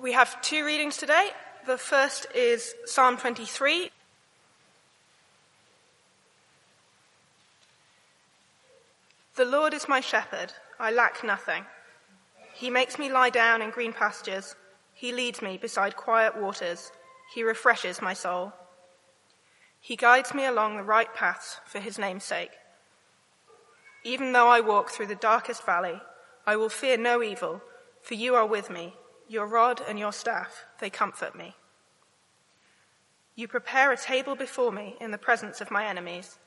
We have two readings today. The first is Psalm 23. The Lord is my shepherd, I lack nothing. He makes me lie down in green pastures. He leads me beside quiet waters. He refreshes my soul. He guides me along the right paths for his name's sake. Even though I walk through the darkest valley, I will fear no evil, for you are with me. Your rod and your staff, they comfort me. You prepare a table before me in the presence of my enemies.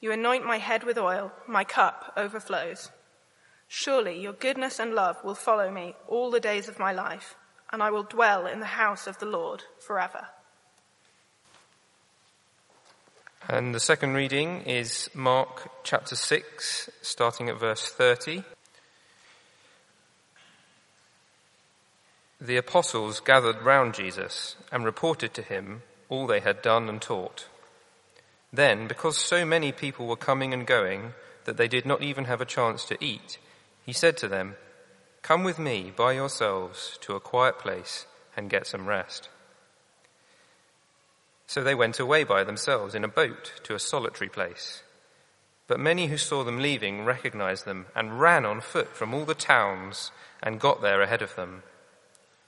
You anoint my head with oil, my cup overflows. Surely your goodness and love will follow me all the days of my life, and I will dwell in the house of the Lord forever. And the second reading is Mark chapter 6, starting at verse 30. The apostles gathered round Jesus and reported to him all they had done and taught. Then, because so many people were coming and going that they did not even have a chance to eat, he said to them, Come with me by yourselves to a quiet place and get some rest. So they went away by themselves in a boat to a solitary place. But many who saw them leaving recognized them and ran on foot from all the towns and got there ahead of them.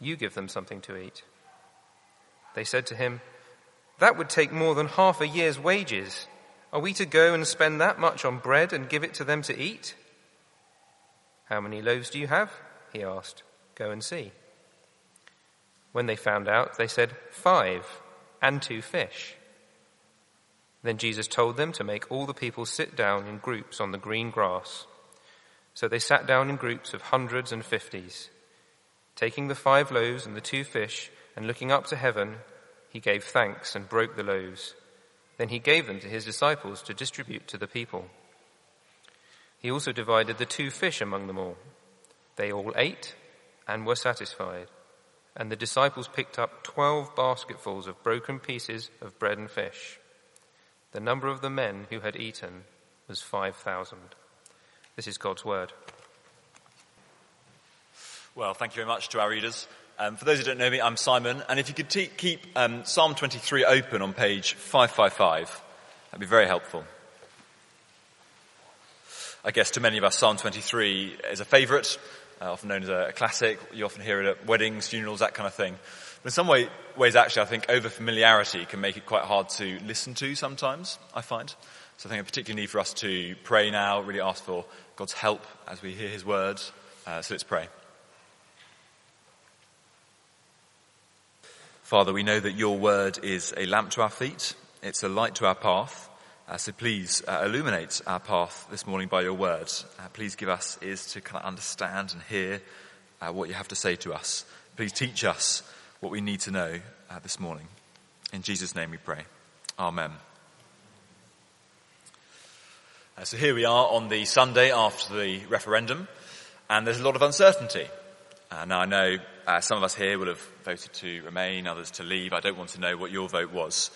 You give them something to eat. They said to him, That would take more than half a year's wages. Are we to go and spend that much on bread and give it to them to eat? How many loaves do you have? He asked. Go and see. When they found out, they said, Five and two fish. Then Jesus told them to make all the people sit down in groups on the green grass. So they sat down in groups of hundreds and fifties. Taking the five loaves and the two fish, and looking up to heaven, he gave thanks and broke the loaves. Then he gave them to his disciples to distribute to the people. He also divided the two fish among them all. They all ate and were satisfied and the disciples picked up twelve basketfuls of broken pieces of bread and fish. The number of the men who had eaten was 5,000. This is God's word. Well, thank you very much to our readers. Um, for those who don't know me, I'm Simon, and if you could te- keep um, Psalm 23 open on page 555, that'd be very helpful. I guess to many of us, Psalm 23 is a favourite uh, often known as a, a, classic. You often hear it at weddings, funerals, that kind of thing. But in some way, ways, actually, I think over familiarity can make it quite hard to listen to sometimes, I find. So I think a particular need for us to pray now, really ask for God's help as we hear his words. Uh, so let's pray. Father, we know that your word is a lamp to our feet, it's a light to our path. Uh, so please uh, illuminate our path this morning by your word. Uh, please give us ears to kind of understand and hear uh, what you have to say to us. Please teach us what we need to know uh, this morning. In Jesus' name we pray. Amen. Uh, so here we are on the Sunday after the referendum, and there's a lot of uncertainty. Now I know some of us here will have voted to remain, others to leave. I don't want to know what your vote was.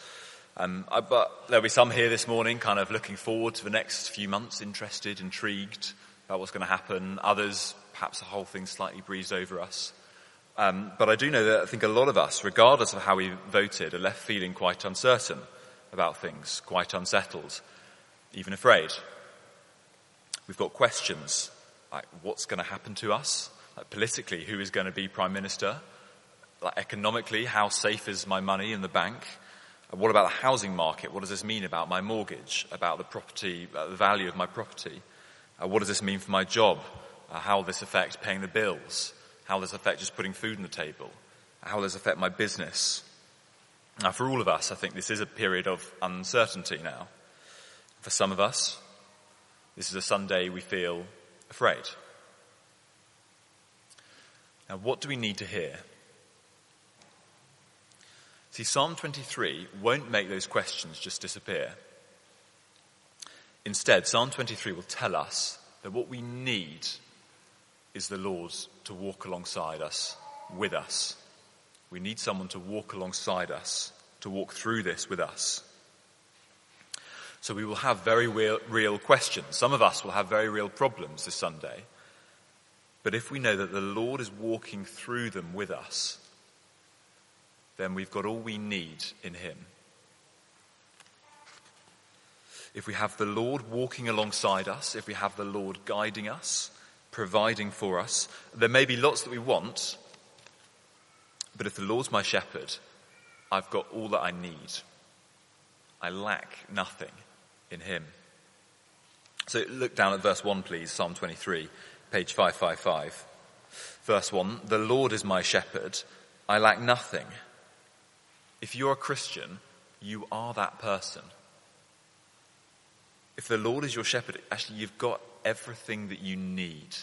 Um, I, but there'll be some here this morning kind of looking forward to the next few months, interested, intrigued about what's going to happen. Others, perhaps the whole thing slightly breezed over us. Um, but I do know that I think a lot of us, regardless of how we voted, are left feeling quite uncertain about things, quite unsettled, even afraid. We've got questions like what's going to happen to us? Like politically, who is going to be prime minister? Like economically, how safe is my money in the bank? What about the housing market? What does this mean about my mortgage, about the property, uh, the value of my property? Uh, what does this mean for my job? Uh, how will this affect paying the bills? How will this affect just putting food on the table? How will this affect my business? Now, for all of us, I think this is a period of uncertainty now. For some of us, this is a Sunday we feel afraid. Now, what do we need to hear? See, Psalm 23 won't make those questions just disappear. Instead, Psalm 23 will tell us that what we need is the Lord to walk alongside us, with us. We need someone to walk alongside us, to walk through this with us. So we will have very real, real questions. Some of us will have very real problems this Sunday. But if we know that the Lord is walking through them with us, then we've got all we need in Him. If we have the Lord walking alongside us, if we have the Lord guiding us, providing for us, there may be lots that we want, but if the Lord's my shepherd, I've got all that I need. I lack nothing in Him. So look down at verse 1, please, Psalm 23, page 555. Verse 1 The Lord is my shepherd, I lack nothing. If you're a Christian, you are that person. If the Lord is your shepherd, actually, you've got everything that you need.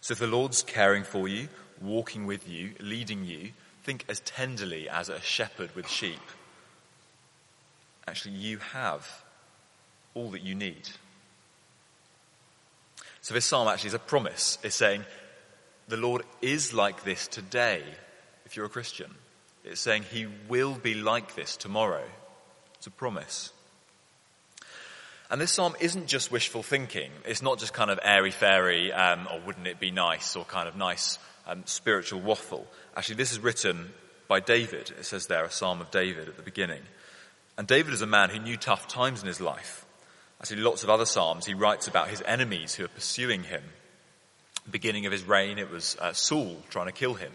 So if the Lord's caring for you, walking with you, leading you, think as tenderly as a shepherd with sheep. Actually, you have all that you need. So this psalm actually is a promise. It's saying, the Lord is like this today, if you're a Christian. It's saying he will be like this tomorrow. It's a promise. And this psalm isn't just wishful thinking. It's not just kind of airy fairy, um, or wouldn't it be nice, or kind of nice um, spiritual waffle. Actually, this is written by David. It says there, a psalm of David at the beginning. And David is a man who knew tough times in his life. Actually, lots of other psalms, he writes about his enemies who are pursuing him. Beginning of his reign, it was uh, Saul trying to kill him.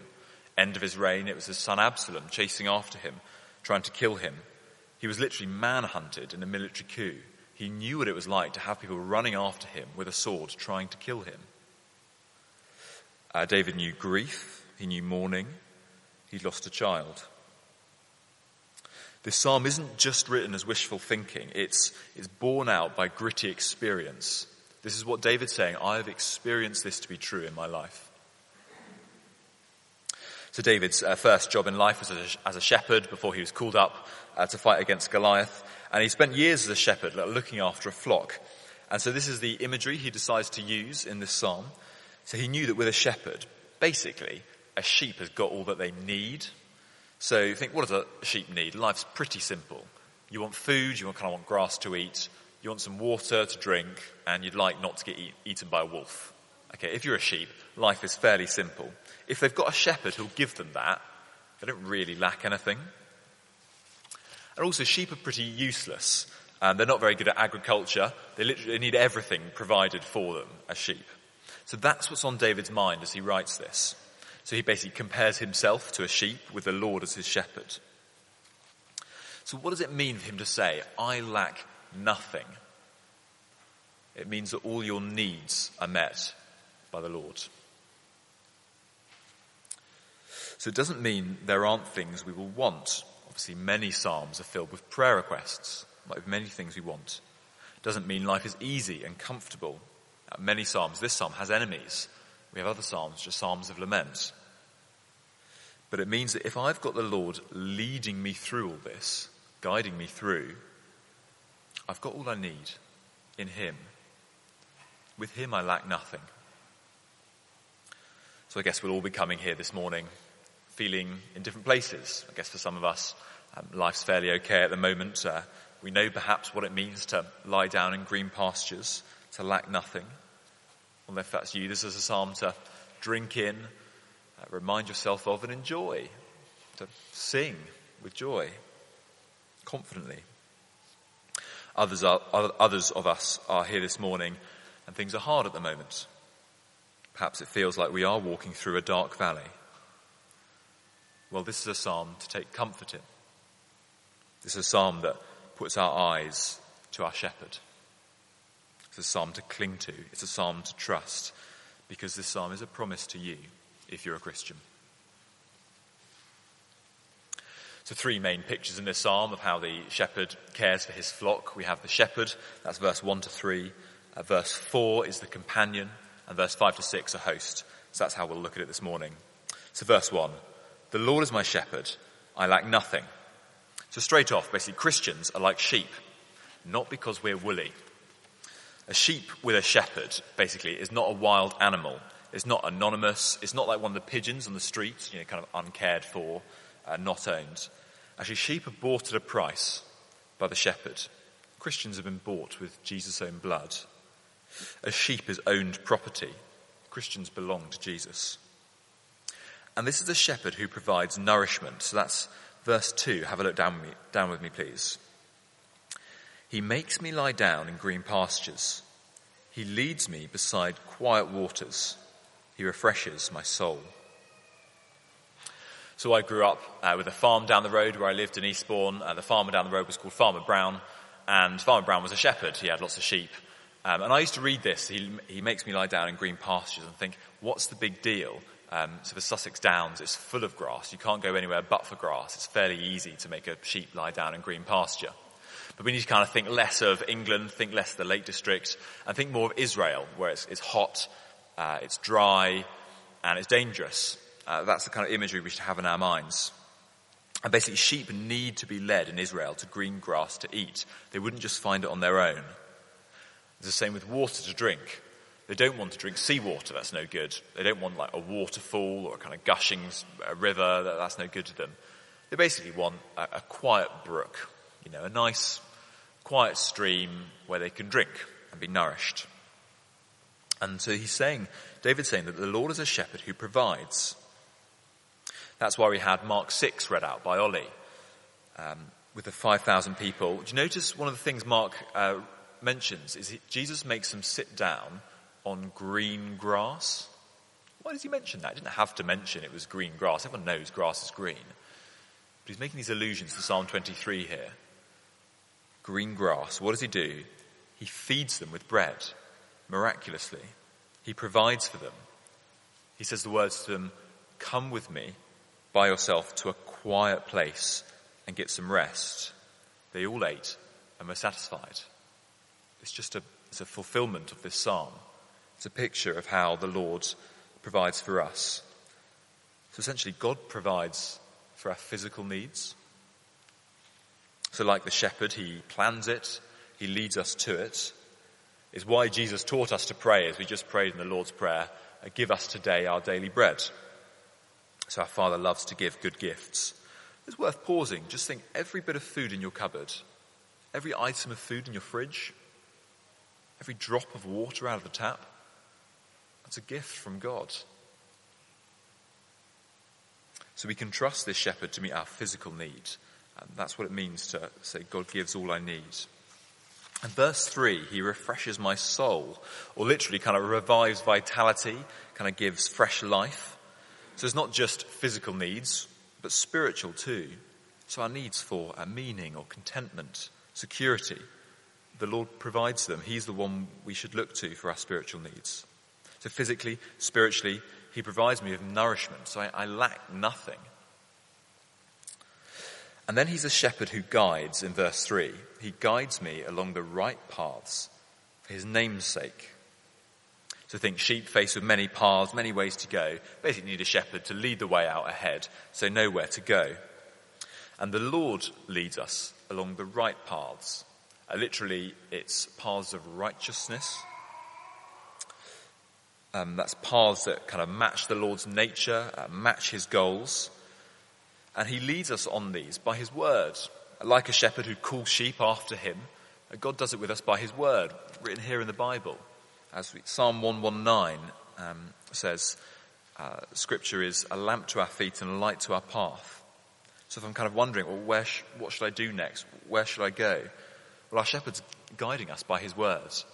End of his reign, it was his son Absalom chasing after him, trying to kill him. He was literally manhunted in a military coup. He knew what it was like to have people running after him with a sword trying to kill him. Uh, David knew grief, he knew mourning, he'd lost a child. This psalm isn't just written as wishful thinking, it's, it's borne out by gritty experience. This is what David's saying I have experienced this to be true in my life. So, David's uh, first job in life was as a, as a, shepherd before he was called up uh, to fight against Goliath. And he spent years as a shepherd looking after a flock. And so, this is the imagery he decides to use in this psalm. So, he knew that with a shepherd, basically, a sheep has got all that they need so you think, what does a sheep need? Life's pretty simple. You want food, you kind of want grass to eat, you want some water to drink, and you'd like not to get eat, eaten by a wolf. Okay, if you're a sheep, life is fairly simple. If they've got a shepherd who'll give them that, they don't really lack anything. And also, sheep are pretty useless. and they're not very good at agriculture. They literally need everything provided for them as sheep. So that's what's on David's mind as he writes this. So he basically compares himself to a sheep with the Lord as his shepherd. So what does it mean for him to say, I lack nothing? It means that all your needs are met by the Lord. So it doesn't mean there aren't things we will want. Obviously, many Psalms are filled with prayer requests, like many things we want. It doesn't mean life is easy and comfortable. Many Psalms, this Psalm has enemies. We have other Psalms, just Psalms of lament. But it means that if I've got the Lord leading me through all this, guiding me through, I've got all I need in Him. With Him, I lack nothing. So I guess we'll all be coming here this morning feeling in different places. I guess for some of us, um, life's fairly okay at the moment. Uh, we know perhaps what it means to lie down in green pastures, to lack nothing. Well, if that's you, this is a psalm to drink in, uh, remind yourself of, and enjoy, to sing with joy, confidently. Others, are, others of us are here this morning and things are hard at the moment. Perhaps it feels like we are walking through a dark valley. Well, this is a psalm to take comfort in. This is a psalm that puts our eyes to our shepherd. It's a psalm to cling to. It's a psalm to trust because this psalm is a promise to you if you're a Christian. So, three main pictures in this psalm of how the shepherd cares for his flock. We have the shepherd, that's verse 1 to 3. Uh, verse 4 is the companion, and verse 5 to 6, a host. So, that's how we'll look at it this morning. So, verse 1 The Lord is my shepherd, I lack nothing. So straight off, basically Christians are like sheep, not because we're woolly. A sheep with a shepherd, basically, is not a wild animal. It's not anonymous. It's not like one of the pigeons on the street, you know, kind of uncared for, uh, not owned. Actually, sheep are bought at a price by the shepherd. Christians have been bought with Jesus' own blood. A sheep is owned property. Christians belong to Jesus. And this is a shepherd who provides nourishment. So that's verse 2. Have a look down me, down with me please. He makes me lie down in green pastures. He leads me beside quiet waters. He refreshes my soul. So I grew up uh, with a farm down the road where I lived in Eastbourne. Uh, the farmer down the road was called Farmer Brown, and Farmer Brown was a shepherd. He had lots of sheep. Um, and I used to read this. He, he makes me lie down in green pastures and think, what's the big deal? Um, so the Sussex Downs is full of grass. You can't go anywhere but for grass. It's fairly easy to make a sheep lie down in green pasture. We need to kind of think less of England, think less of the Lake District, and think more of Israel, where it's, it's hot, uh, it's dry, and it's dangerous. Uh, that's the kind of imagery we should have in our minds. And basically, sheep need to be led in Israel to green grass to eat. They wouldn't just find it on their own. It's the same with water to drink. They don't want to drink seawater, that's no good. They don't want like a waterfall or a kind of gushing river, that's no good to them. They basically want a, a quiet brook, you know, a nice, quiet stream where they can drink and be nourished. And so he's saying, David's saying that the Lord is a shepherd who provides. That's why we had Mark 6 read out by Ollie um, with the 5,000 people. Do you notice one of the things Mark uh, mentions is Jesus makes them sit down on green grass? Why does he mention that? He didn't have to mention it was green grass. Everyone knows grass is green. But he's making these allusions to Psalm 23 here green grass. What does he do? He feeds them with bread, miraculously. He provides for them. He says the words to them, Come with me by yourself to a quiet place and get some rest. They all ate and were satisfied. It's just a, it's a fulfillment of this psalm. It's a picture of how the Lord provides for us. So essentially, God provides for our physical needs. So, like the shepherd, he plans it, he leads us to it. it. Is why Jesus taught us to pray, as we just prayed in the Lord's Prayer, give us today our daily bread. So, our Father loves to give good gifts. It's worth pausing. Just think every bit of food in your cupboard, every item of food in your fridge, every drop of water out of the tap, that's a gift from God. So we can trust this shepherd to meet our physical needs and that's what it means to say, God gives all I need. And verse 3, he refreshes my soul, or literally kind of revives vitality, kind of gives fresh life. So it's not just physical needs, but spiritual too. So our needs for a meaning or contentment, security, the Lord provides them. He's the one we should look to for our spiritual needs. So physically, spiritually, he provides me with nourishment, so I, I lack nothing. And then he's a shepherd who guides in verse 3. He guides me along the right paths for his name's sake. So think sheep faced with many paths, many ways to go. Basically need a shepherd to lead the way out ahead so know where to go. And the Lord leads us along the right paths. Uh, literally, it's paths of righteousness. Um, that's paths that kind of match the Lord's nature, uh, match his goals. And he leads us on these by his word. Like a shepherd who calls sheep after him, God does it with us by his word, written here in the Bible. As we, Psalm 119 um, says, uh, Scripture is a lamp to our feet and a light to our path. So if I'm kind of wondering, well, where sh- what should I do next? Where should I go? Well, our shepherd's guiding us by his words,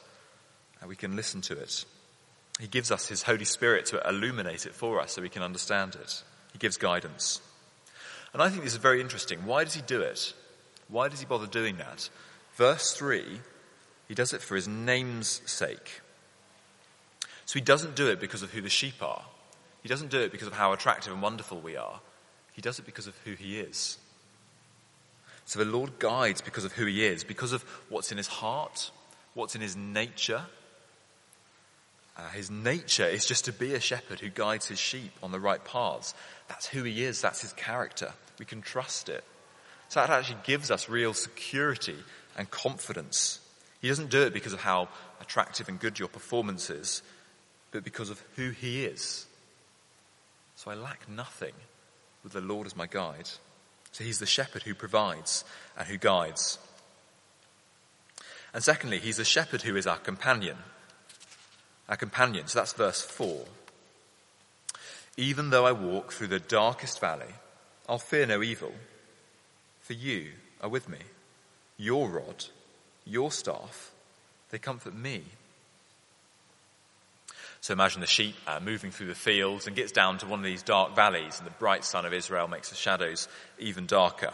and we can listen to it. He gives us his Holy Spirit to illuminate it for us so we can understand it. He gives guidance. And I think this is very interesting. Why does he do it? Why does he bother doing that? Verse 3, he does it for his name's sake. So he doesn't do it because of who the sheep are. He doesn't do it because of how attractive and wonderful we are. He does it because of who he is. So the Lord guides because of who he is, because of what's in his heart, what's in his nature. Uh, his nature is just to be a shepherd who guides his sheep on the right paths. That's who he is, that's his character. We can trust it. So that actually gives us real security and confidence. He doesn't do it because of how attractive and good your performance is, but because of who he is. So I lack nothing with the Lord as my guide. So he's the shepherd who provides and who guides. And secondly, he's a shepherd who is our companion. Our companion. So that's verse 4. Even though I walk through the darkest valley, I'll fear no evil, for you are with me. Your rod, your staff, they comfort me. So imagine the sheep uh, moving through the fields and gets down to one of these dark valleys, and the bright sun of Israel makes the shadows even darker.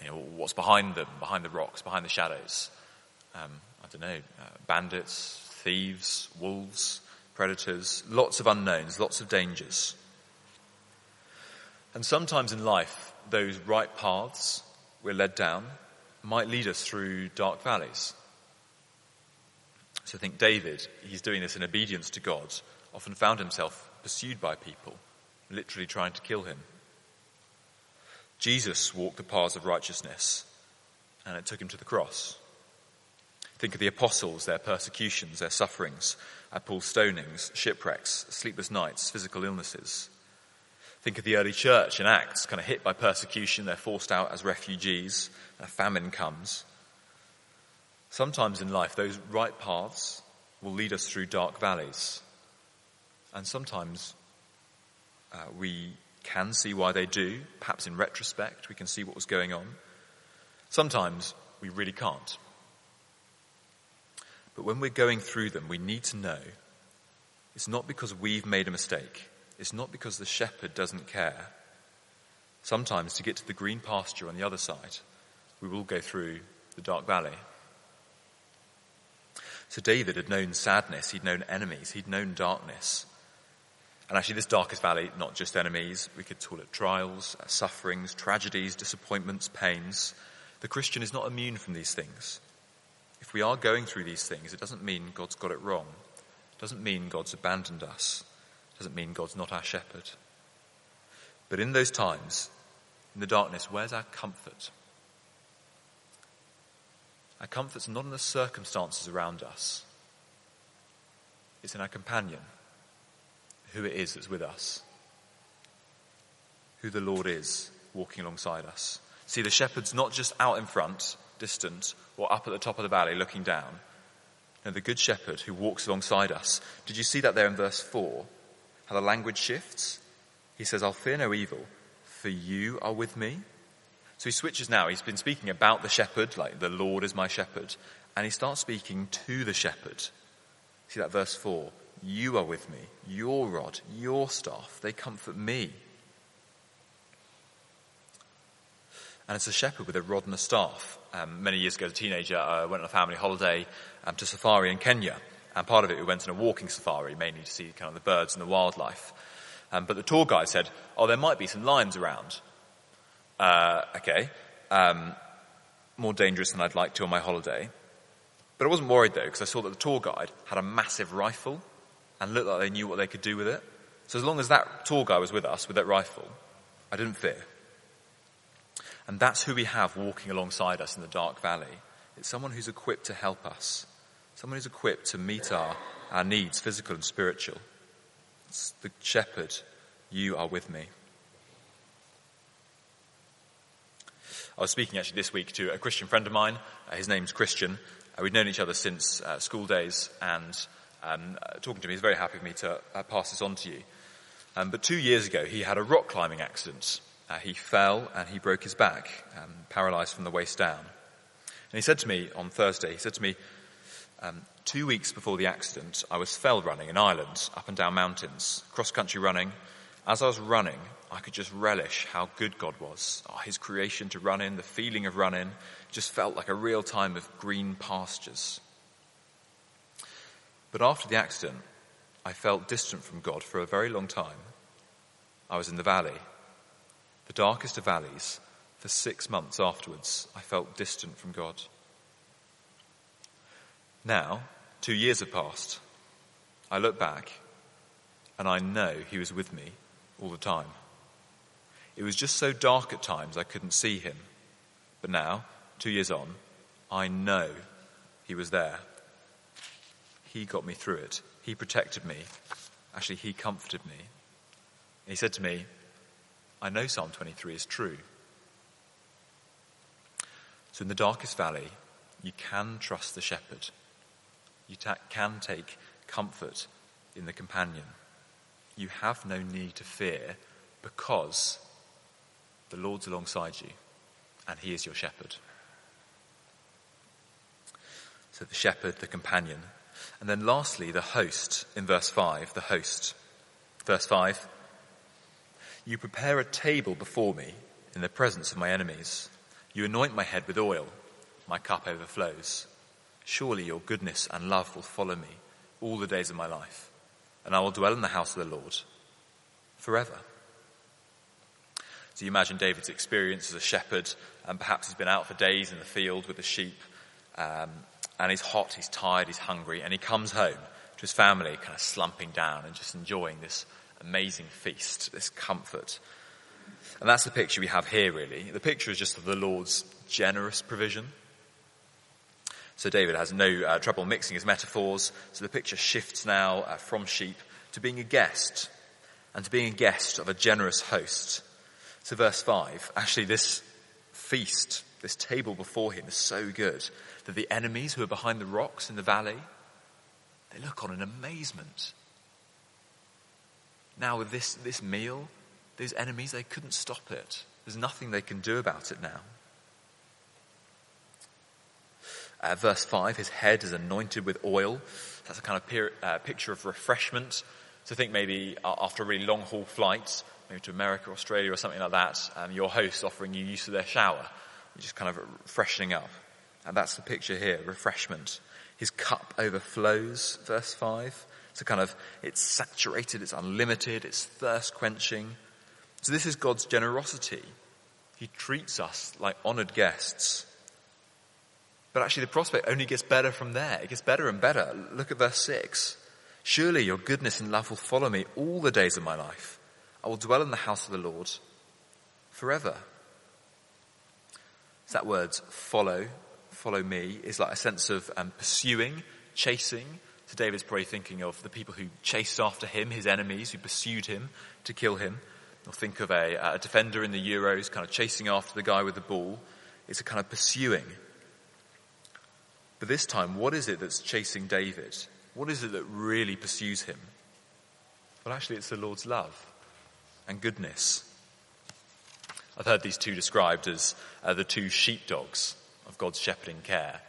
You know, what's behind them, behind the rocks, behind the shadows? Um, I don't know, uh, bandits, thieves, wolves, predators, lots of unknowns, lots of dangers. And sometimes in life, those right paths we're led down might lead us through dark valleys. So I think David, he's doing this in obedience to God, often found himself pursued by people, literally trying to kill him. Jesus walked the paths of righteousness, and it took him to the cross. Think of the apostles, their persecutions, their sufferings, at Paul's stonings, shipwrecks, sleepless nights, physical illnesses. Think of the early church in Acts, kind of hit by persecution, they're forced out as refugees, a famine comes. Sometimes in life, those right paths will lead us through dark valleys. And sometimes uh, we can see why they do. Perhaps in retrospect, we can see what was going on. Sometimes we really can't. But when we're going through them, we need to know it's not because we've made a mistake. It's not because the shepherd doesn't care. Sometimes to get to the green pasture on the other side, we will go through the dark valley. So David had known sadness, he'd known enemies, he'd known darkness. And actually, this darkest valley, not just enemies, we could call it trials, uh, sufferings, tragedies, disappointments, pains. The Christian is not immune from these things. If we are going through these things, it doesn't mean God's got it wrong. It doesn't mean God's abandoned us It doesn't mean God's not our shepherd. But in those times, in the darkness, where's our comfort? Our comfort's not in the circumstances around us. It's in our companion, who it is that's with us, who the Lord is walking alongside us. See, the shepherd's not just out in front, distant, or up at the top of the valley looking down. No, the good shepherd who walks alongside us. Did you see that there in verse 4? how the language shifts. He says, I'll fear no evil, for you are with me. So he switches now. He's been speaking about the shepherd, like the Lord is my shepherd, and he starts speaking to the shepherd. See that verse 4? You are with me. Your rod, your staff, they comfort me. And it's a shepherd with a rod and a staff. Um, many years ago, as a teenager, I went on a family holiday um, to safari in Kenya. And part of it, we went on a walking safari, mainly to see kind of the birds and the wildlife. Um, but the tour guide said, oh, there might be some lions around. Uh, okay. Um, more dangerous than I'd like to on my holiday. But I wasn't worried though, because I saw that the tour guide had a massive rifle and looked like they knew what they could do with it. So as long as that tour guide was with us with that rifle, I didn't fear. And that's who we have walking alongside us in the dark valley. It's someone who's equipped to help us. Someone who's equipped to meet our, our needs, physical and spiritual. It's the shepherd, you are with me. I was speaking actually this week to a Christian friend of mine. Uh, his name's Christian. Uh, we've known each other since uh, school days, and um, uh, talking to me, he's very happy for me to uh, pass this on to you. Um, but two years ago, he had a rock climbing accident. Uh, he fell and he broke his back, um, paralyzed from the waist down. And he said to me on Thursday, he said to me, um, two weeks before the accident, I was fell running in Ireland, up and down mountains, cross country running. As I was running, I could just relish how good God was. Oh, his creation to run in, the feeling of running, just felt like a real time of green pastures. But after the accident, I felt distant from God for a very long time. I was in the valley, the darkest of valleys. For six months afterwards, I felt distant from God. Now, two years have passed. I look back and I know he was with me all the time. It was just so dark at times I couldn't see him. But now, two years on, I know he was there. He got me through it. He protected me. Actually, he comforted me. he said to me, I know Psalm 23 is true. So in the darkest valley, you can trust the shepherd. You ta- can take comfort in the companion. You have no need to fear because the Lord's alongside you and he is your shepherd. So the shepherd, the companion. And then lastly, the host in verse 5, the host. Verse 5 You prepare a table before me in the presence of my enemies. You anoint my head with oil, my cup overflows. Surely your goodness and love will follow me all the days of my life, and I will dwell in the house of the Lord forever. So you imagine David's experience as a shepherd, and perhaps he's been out for days in the field with the sheep, um, and he's hot, he's tired, he's hungry, and he comes home to his family kind of slumping down and just enjoying this amazing feast, this comfort. And that's the picture we have here, really. The picture is just of the Lord's generous provision. So David has no uh, trouble mixing his metaphors. So the picture shifts now uh, from sheep to being a guest, and to being a guest of a generous host. So verse 5, actually this feast, this table before him is so good that the enemies who are behind the rocks in the valley, they look on in amazement. Now with this, this meal, these enemies, they couldn't stop it. There's nothing they can do about it now. Uh, verse 5, his head is anointed with oil. That's a kind of peer, uh, picture of refreshment. So think maybe after a really long haul flight, maybe to America, Australia or something like that, um, your host offering you use of their shower, just kind of freshening up. And that's the picture here, refreshment. His cup overflows, verse 5. So kind of, it's saturated, it's unlimited, it's thirst quenching. So this is God's generosity. He treats us like honored guests. But actually the prospect only gets better from there. It gets better and better. Look at verse 6. Surely your goodness and love will follow me all the days of my life. I will dwell in the house of the Lord forever. So that word follow, follow me, is like a sense of um, pursuing, chasing. So David's probably thinking of the people who chased after him, his enemies, who pursued him to kill him. Or think of a, a defender in the Euros kind of chasing after the guy with the ball. It's a kind of pursuing. But this time, what is it that's chasing David? What is it that really pursues him? Well, actually, it's the Lord's love and goodness. I've heard these two described as uh, the two sheepdogs of God's shepherding care.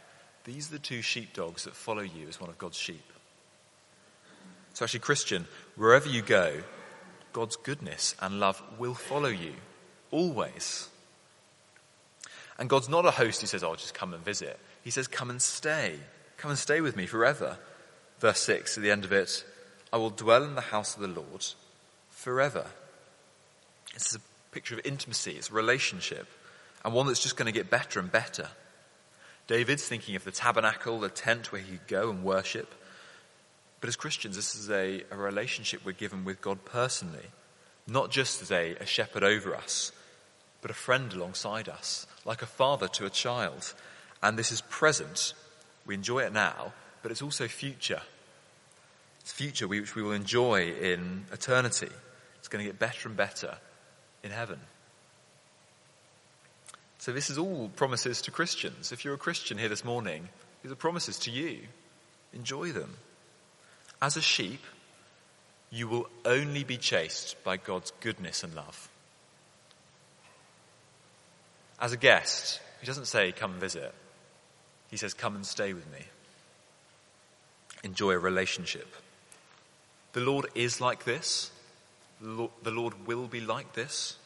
These are the two sheepdogs that follow you as one of God's sheep. So, actually, Christian, wherever you go, God's goodness and love will follow you, always. And God's not a host who says, "I'll Oh, just come and visit. He says, Come and stay. Come and stay with me forever. Verse 6, at the end of it, I will dwell in the house of the Lord forever. This is a picture of intimacy, it's a relationship, and one that's just going to get better and better. David's thinking of the tabernacle, the tent where he'd go and worship. But as Christians, this is a, a relationship we're given with God personally, not just as a, a shepherd over us, but a friend alongside us, like a father to a child. And this is present. We enjoy it now, but it's also future. It's future which we will enjoy in eternity. It's going to get better and better in heaven. So this is all promises to Christians. If you're a Christian here this morning, these are promises to you. Enjoy them. As a sheep, you will only be chased by God's goodness and love. As a guest, he doesn't say, come visit. He says, Come and stay with me. Enjoy a relationship. The Lord is like this. The Lord will be like this.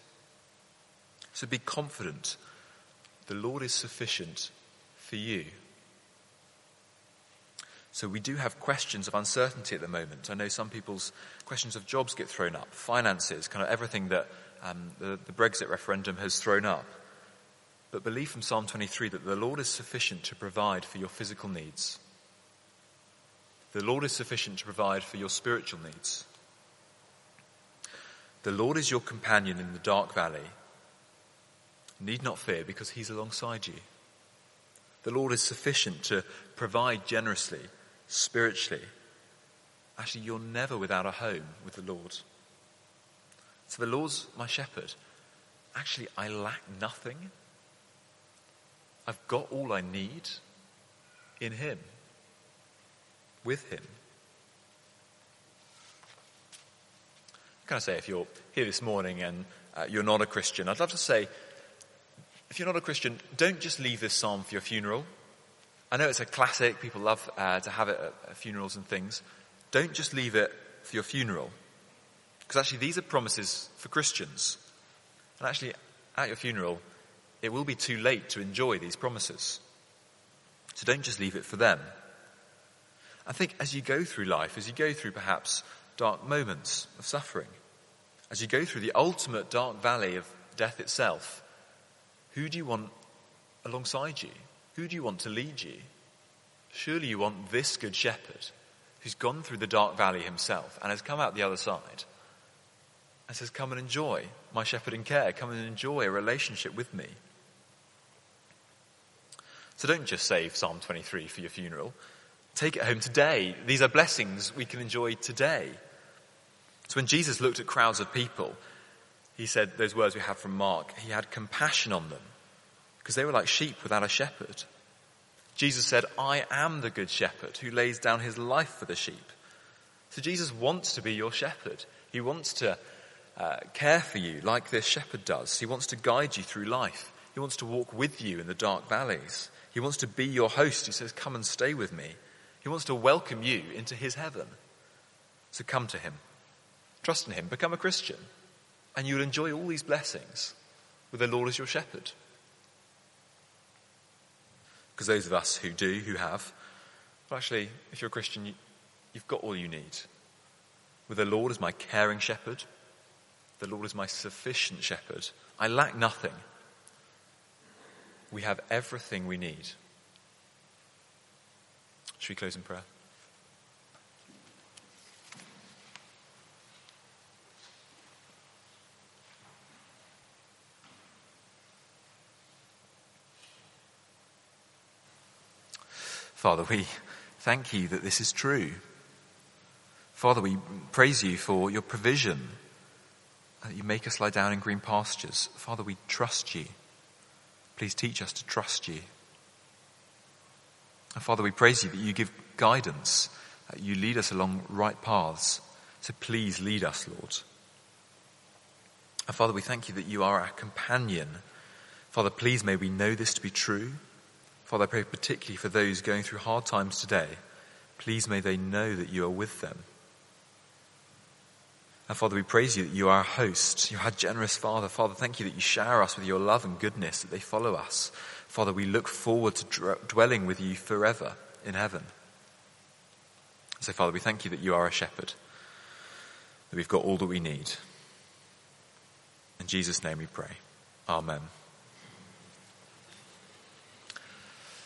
So be confident. The Lord is sufficient for you. So we do have questions of uncertainty at the moment. I know some people's questions of jobs get thrown up, finances, kind of everything that um, the, the Brexit referendum has thrown up. But believe from Psalm 23 that the Lord is sufficient to provide for your physical needs. The Lord is sufficient to provide for your spiritual needs. The Lord is your companion in the dark valley. Need not fear because he's alongside you. The Lord is sufficient to provide generously, spiritually. Actually, you're never without a home with the Lord. So the Lord's my shepherd. Actually, I lack nothing. I've got all I need in Him, with Him. Can I say, if you're here this morning and uh, you're not a Christian, I'd love to say, if you're not a Christian, don't just leave this psalm for your funeral. I know it's a classic, people love uh, to have it at, funerals and things. Don't just leave it for your funeral. Because actually, these are promises for Christians. And actually, at your funeral, it will be too late to enjoy these promises. So don't just leave it for them. I think as you go through life, as you go through perhaps dark moments of suffering, as you go through the ultimate dark valley of death itself, who do you want alongside you? Who do you want to lead you? Surely you want this good shepherd who's gone through the dark valley himself and has come out the other side and says, Come and enjoy my shepherding care. Come and enjoy a relationship with me. So don't just save Psalm 23 for your funeral. Take it home today. These are blessings we can enjoy today. So when Jesus looked at crowds of people, he said those words we have from Mark. He had compassion on them because they were like sheep without a shepherd. Jesus said, I am the good shepherd who lays down his life for the sheep. So Jesus wants to be your shepherd. He wants to uh, care for you like this shepherd does. He wants to guide you through life. He wants to walk with you in the dark valleys. He wants to be your host. He says, Come and stay with me. He wants to welcome you into his heaven. So come to him. Trust in Him, become a Christian, and you'll enjoy all these blessings with the Lord as your shepherd. Because those of us who do, who have, well, actually, if you're a Christian, you, you've got all you need. With the Lord as my caring shepherd, the Lord is my sufficient shepherd. I lack nothing. We have everything we need. Should we close in prayer? Father, we thank you that this is true. Father, we praise you for your provision, you make us lie down in green pastures. Father, we trust you. Please teach us to trust you. And Father, we praise you that you give guidance, you lead us along right paths. So please lead us, Lord. And Father, we thank you that you are our companion. Father, please may we know this to be true. Father, I pray particularly for those going through hard times today. Please may they know that you are with them. And Father, we praise you that you are our host. You are our generous Father. Father, thank you that you shower us with your love and goodness, that they follow us. Father, we look forward to dwelling with you forever in heaven. So, Father, we thank you that you are a shepherd, that we've got all that we need. In Jesus' name we pray. Amen.